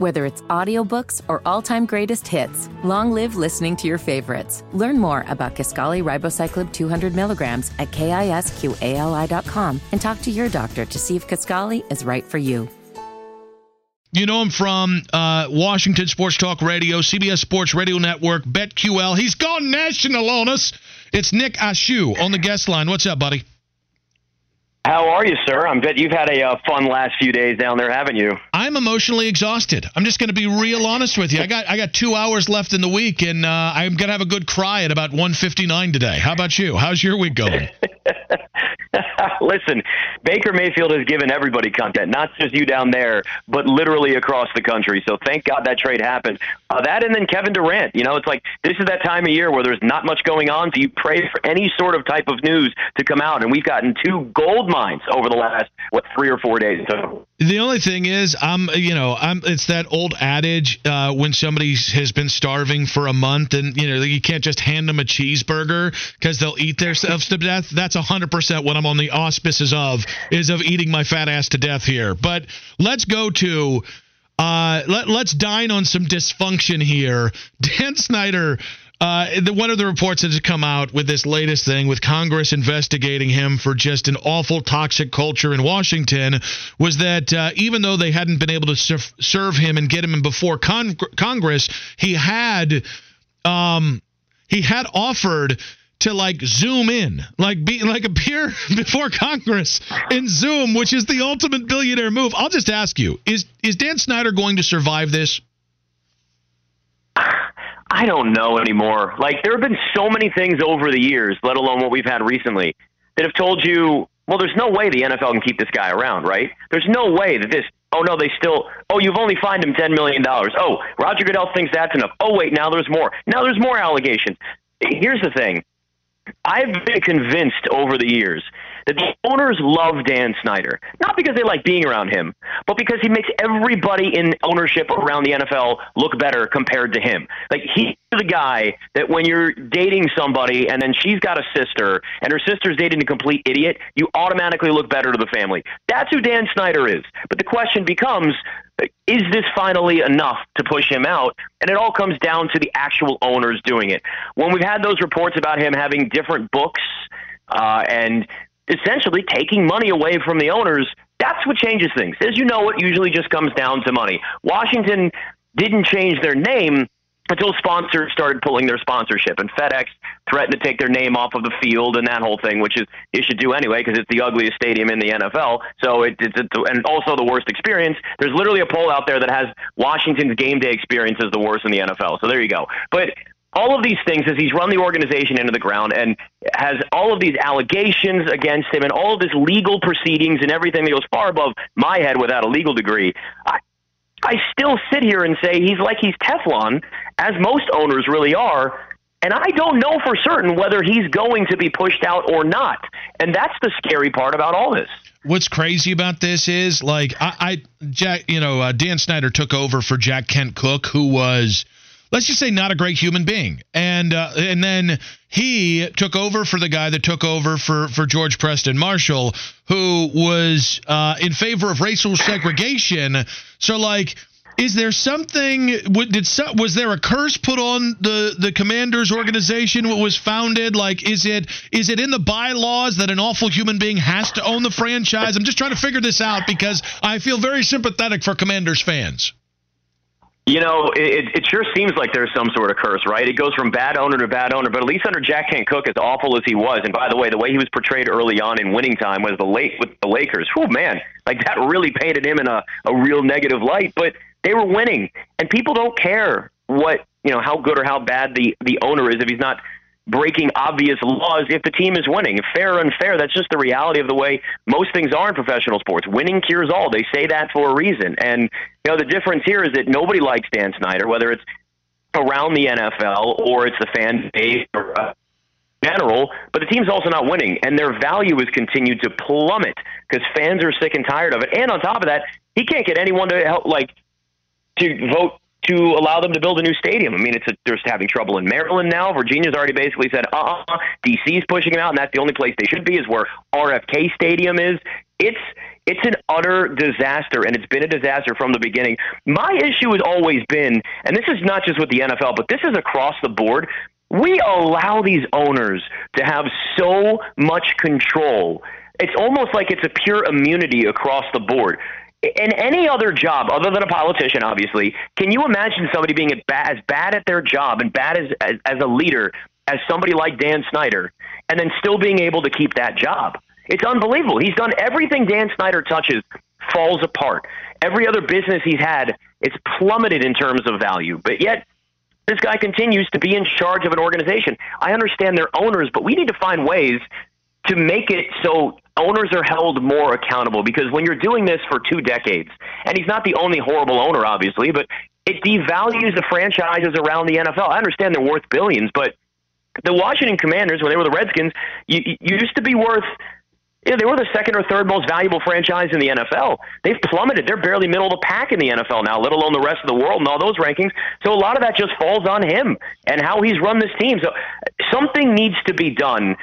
Whether it's audiobooks or all-time greatest hits, long live listening to your favorites. Learn more about Kisqali Ribociclib 200 milligrams at kisqali.com and talk to your doctor to see if Kisqali is right for you. You know him from uh, Washington Sports Talk Radio, CBS Sports Radio Network, BetQL. He's gone national on us. It's Nick Ashooh on the guest line. What's up, buddy? How are you, sir? I bet you've had a uh, fun last few days down there, haven't you? I'm emotionally exhausted. I'm just going to be real honest with you. I got I got two hours left in the week, and uh, I'm going to have a good cry at about 1:59 today. How about you? How's your week going? Listen, Baker Mayfield has given everybody content, not just you down there, but literally across the country. So thank God that trade happened. Uh, that and then Kevin Durant. You know, it's like this is that time of year where there's not much going on, so you pray for any sort of type of news to come out. And we've gotten two gold mines over the last what three or four days. So the only thing is, I'm you know I'm it's that old adage uh, when somebody has been starving for a month and you know you can't just hand them a cheeseburger because they'll eat themselves to death. That's hundred percent what I'm on the auspices of is of eating my fat ass to death here. But let's go to. Uh, let, let's dine on some dysfunction here. Dan Snyder uh, the, one of the reports that has come out with this latest thing, with Congress investigating him for just an awful toxic culture in Washington, was that uh, even though they hadn't been able to serve, serve him and get him before con- Congress, he had um, he had offered to like zoom in, like be like appear before Congress in Zoom, which is the ultimate billionaire move. I'll just ask you: is is Dan Snyder going to survive this? I don't know anymore. Like there have been so many things over the years, let alone what we've had recently, that have told you, well, there's no way the NFL can keep this guy around, right? There's no way that this. Oh no, they still. Oh, you've only fined him ten million dollars. Oh, Roger Goodell thinks that's enough. Oh wait, now there's more. Now there's more allegations. Here's the thing. I've been convinced over the years that the owners love Dan Snyder, not because they like being around him, but because he makes everybody in ownership around the NFL look better compared to him. Like he's the guy that when you're dating somebody and then she's got a sister and her sister's dating a complete idiot, you automatically look better to the family. That's who Dan Snyder is. But the question becomes is this finally enough to push him out? And it all comes down to the actual owners doing it. When we've had those reports about him having different books uh, and essentially taking money away from the owners, that's what changes things. As you know, it usually just comes down to money. Washington didn't change their name until sponsors started pulling their sponsorship, and FedEx threatened to take their name off of the field and that whole thing, which is it should do anyway because it's the ugliest stadium in the NFL. So it, it's, it's and also the worst experience. There's literally a poll out there that has Washington's game day experience as the worst in the NFL. So there you go. But all of these things as he's run the organization into the ground and has all of these allegations against him and all of this legal proceedings and everything that goes far above my head without a legal degree. I, I still sit here and say he's like he's Teflon, as most owners really are. And I don't know for certain whether he's going to be pushed out or not. And that's the scary part about all this. What's crazy about this is like I, I Jack, you know, uh, Dan Snyder took over for Jack Kent Cooke, who was let's just say not a great human being. And uh, and then he took over for the guy that took over for for George Preston Marshall, who was uh, in favor of racial segregation. So like. Is there something? Did was there a curse put on the the Commanders organization? What was founded? Like, is it is it in the bylaws that an awful human being has to own the franchise? I'm just trying to figure this out because I feel very sympathetic for Commanders fans. You know, it, it sure seems like there's some sort of curse, right? It goes from bad owner to bad owner, but at least under Jack Kent Cooke, as awful as he was, and by the way, the way he was portrayed early on in winning time was the late with the Lakers. Oh man, like that really painted him in a, a real negative light. But they were winning, and people don't care what you know how good or how bad the the owner is if he's not breaking obvious laws if the team is winning. Fair or unfair, that's just the reality of the way most things are in professional sports. Winning cures all. They say that for a reason. And you know the difference here is that nobody likes Dan Snyder, whether it's around the NFL or it's the fan base or uh, general, but the team's also not winning, and their value has continued to plummet because fans are sick and tired of it. And on top of that, he can't get anyone to help, like, to vote to allow them to build a new stadium. I mean, it's a, they're just having trouble in Maryland now. Virginia's already basically said, uh, uh DC's pushing them out, and that's the only place they should be is where RFK Stadium is. It's It's an utter disaster, and it's been a disaster from the beginning. My issue has always been, and this is not just with the NFL, but this is across the board. We allow these owners to have so much control. It's almost like it's a pure immunity across the board in any other job other than a politician, obviously, can you imagine somebody being as bad, at their job and bad as, as, as a leader as somebody like Dan Snyder and then still being able to keep that job? It's unbelievable. He's done everything Dan Snyder touches falls apart. Every other business he's had, it's plummeted in terms of value. But yet, this guy continues to be in charge of an organization. I understand they're owners, but we need to find ways to make it so owners are held more accountable because when you're doing this for two decades, and he's not the only horrible owner, obviously, but it devalues the franchises around the NFL. I understand they're worth billions, but the Washington Commanders, when they were the Redskins, you, you used to be worth. Yeah, they were the second or third most valuable franchise in the NFL. They've plummeted. They're barely middle of the pack in the NFL now, let alone the rest of the world and all those rankings. So a lot of that just falls on him and how he's run this team. So something needs to be done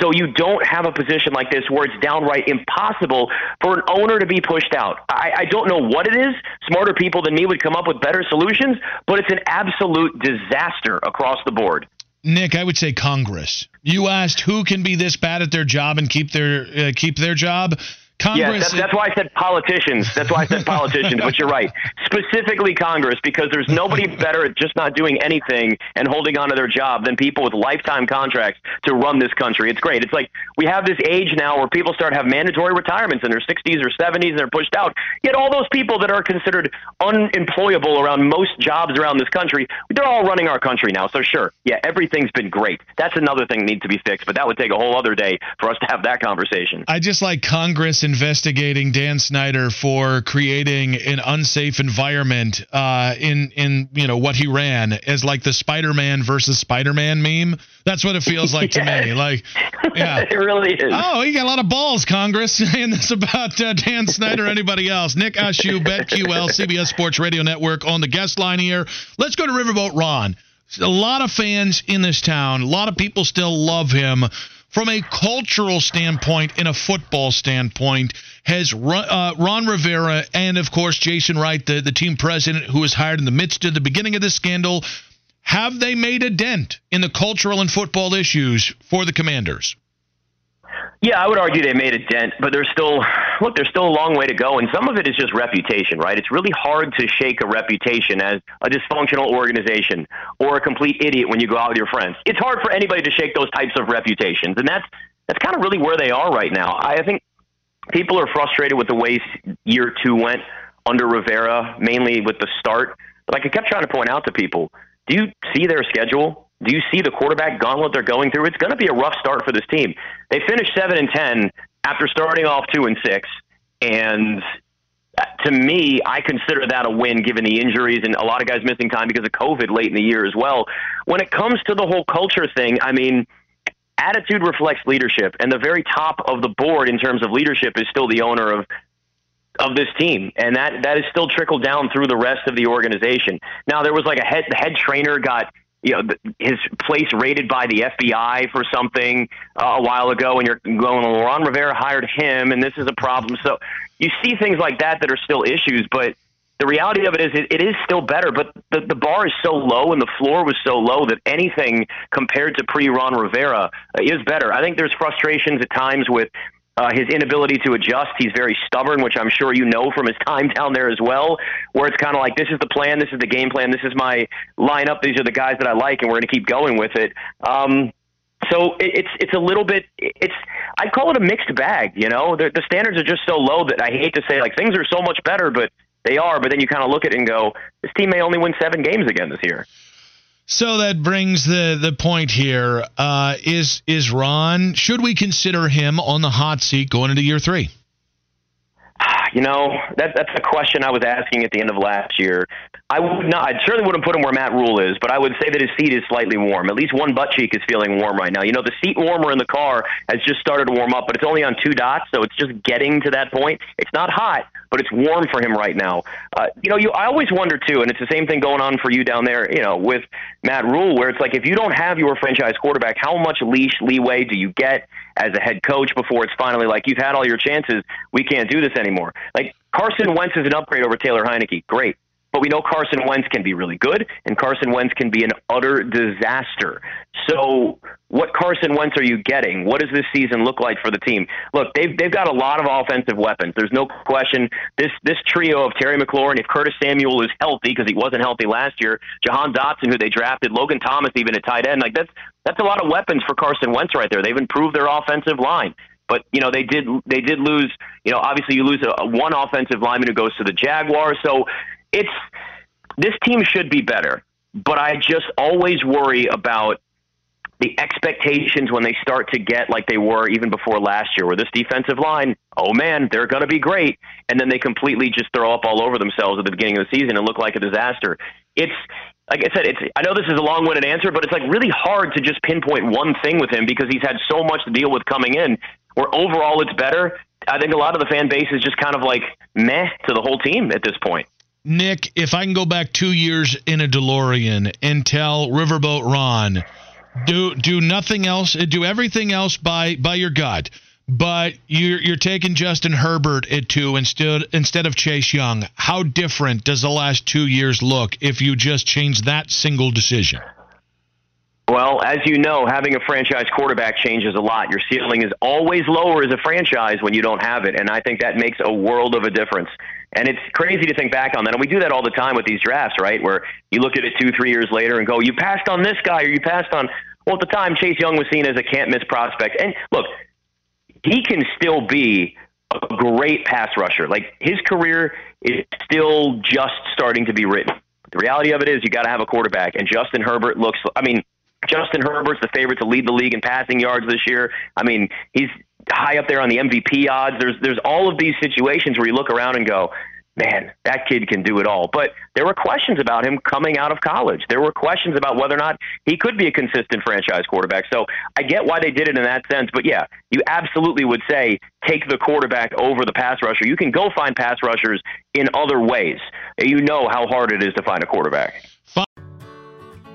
so you don't have a position like this where it's downright impossible for an owner to be pushed out. I, I don't know what it is. Smarter people than me would come up with better solutions, but it's an absolute disaster across the board. Nick, I would say Congress. You asked who can be this bad at their job and keep their uh, keep their job. Congress. Yes, that's, that's why I said politicians. That's why I said politicians, but you're right. Specifically Congress, because there's nobody better at just not doing anything and holding on to their job than people with lifetime contracts to run this country. It's great. It's like we have this age now where people start to have mandatory retirements in their 60s or 70s and they're pushed out. Yet all those people that are considered unemployable around most jobs around this country, they're all running our country now. So sure, yeah, everything's been great. That's another thing that needs to be fixed, but that would take a whole other day for us to have that conversation. I just like Congress investigating Dan Snyder for creating an unsafe environment uh, in in you know what he ran as like the Spider-Man versus Spider-Man meme. That's what it feels like to me. Like, yeah, it really is. Oh, you got a lot of balls, Congress, saying this about uh, Dan Snyder anybody else. Nick Ashooh, BetQL, CBS Sports Radio Network on the guest line here. Let's go to Riverboat Ron. A lot of fans in this town. A lot of people still love him from a cultural standpoint, in a football standpoint, has uh, Ron Rivera and, of course, Jason Wright, the, the team president who was hired in the midst of the beginning of the scandal, have they made a dent in the cultural and football issues for the Commanders? Yeah, I would argue they made a dent, but there's still look, there's still a long way to go, and some of it is just reputation, right? It's really hard to shake a reputation as a dysfunctional organization or a complete idiot when you go out with your friends. It's hard for anybody to shake those types of reputations, and that's that's kind of really where they are right now. I think people are frustrated with the way year two went under Rivera, mainly with the start. But like I kept trying to point out to people, do you see their schedule? Do you see the quarterback gauntlet they're going through? It's going to be a rough start for this team. They finished seven and ten after starting off two and six, and uh, to me, I consider that a win given the injuries and a lot of guys missing time because of COVID late in the year as well. When it comes to the whole culture thing, I mean, attitude reflects leadership, and the very top of the board in terms of leadership is still the owner of of this team, and that that is still trickled down through the rest of the organization. Now, there was like a head the head trainer got you know his place raided by the FBI for something uh, a while ago, and you're going, Ron Rivera hired him, and this is a problem. So you see things like that that are still issues, but the reality of it is it, it is still better. But the, the bar is so low, and the floor was so low that anything compared to pre Ron Rivera uh, is better. I think there's frustrations at times with uh, his inability to adjust. He's very stubborn, which I'm sure you know from his time down there as well, where it's kind of like, this is the plan, this is the game plan, this is my lineup, these are the guys that I like, and we're going to keep going with it. Um, so it's it's a little bit it's I call it a mixed bag. You know, the, the standards are just so low that I hate to say like things are so much better, but they are. But then you kind of look at it and go, this team may only win seven games again this year. So that brings the the point here: uh, is is Ron? Should we consider him on the hot seat going into year three? You know, that, that's a question I was asking at the end of last year. I would not. I certainly wouldn't put him where Matt Rhule is, but I would say that his seat is slightly warm. At least one butt cheek is feeling warm right now. You know, the seat warmer in the car has just started to warm up, but it's only on two dots, so it's just getting to that point. It's not hot, but it's warm for him right now. Uh, you know, you I always wonder too, and it's the same thing going on for you down there. You know, with Matt Rhule, where it's like if you don't have your franchise quarterback, how much leash leeway do you get as a head coach before it's finally like you've had all your chances, we can't do this anymore. Like Carson Wentz is an upgrade over Taylor Heinicke, great. But we know Carson Wentz can be really good, and Carson Wentz can be an utter disaster. So, what Carson Wentz are you getting? What does this season look like for the team? Look, they've they've got a lot of offensive weapons. There's no question. This this trio of Terry McLaurin, if Curtis Samuel is healthy because he wasn't healthy last year, Jahan Dotson, who they drafted, Logan Thomas, even at tight end, like that's that's a lot of weapons for Carson Wentz right there. They've improved their offensive line. But you know they did they did lose. You know obviously you lose a, a one offensive lineman who goes to the Jaguars. So it's this team should be better, but I just always worry about the expectations when they start to get like they were even before last year, where this defensive line, oh man, they're going to be great, and then they completely just throw up all over themselves at the beginning of the season and look like a disaster. It's like I said, it's I know this is a long-winded answer, but it's like really hard to just pinpoint one thing with him because he's had so much to deal with coming in. Where overall it's better. I think a lot of the fan base is just kind of like meh to the whole team at this point. Nick, if I can go back two years in a DeLorean and tell Riverboat Ron, do do nothing else, uh, do everything else by by your gut, but you're you're taking Justin Herbert at two instead instead of Chase Young. How different does the last two years look if you just change that single decision? Well, as you know, having a franchise quarterback changes a lot. Your ceiling is always lower as a franchise when you don't have it, and I think that makes a world of a difference. And it's crazy to think back on that. And we do that all the time with these drafts, right? Where you look at it two, three years later and go, you passed on this guy or you passed on. Well, at the time, Chase Young was seen as a can't miss prospect. And look, he can still be a great pass rusher. Like his career is still just starting to be written. The reality of it is you got to have a quarterback. And Justin Herbert looks, I mean, Justin Herbert's the favorite to lead the league in passing yards this year. I mean, he's high up there on the MVP odds. There's there's all of these situations where you look around and go, man, that kid can do it all. But there were questions about him coming out of college. There were questions about whether or not he could be a consistent franchise quarterback. So I get why they did it in that sense. But yeah, you absolutely would say take the quarterback over the pass rusher. You can go find pass rushers in other ways. You know how hard it is to find a quarterback.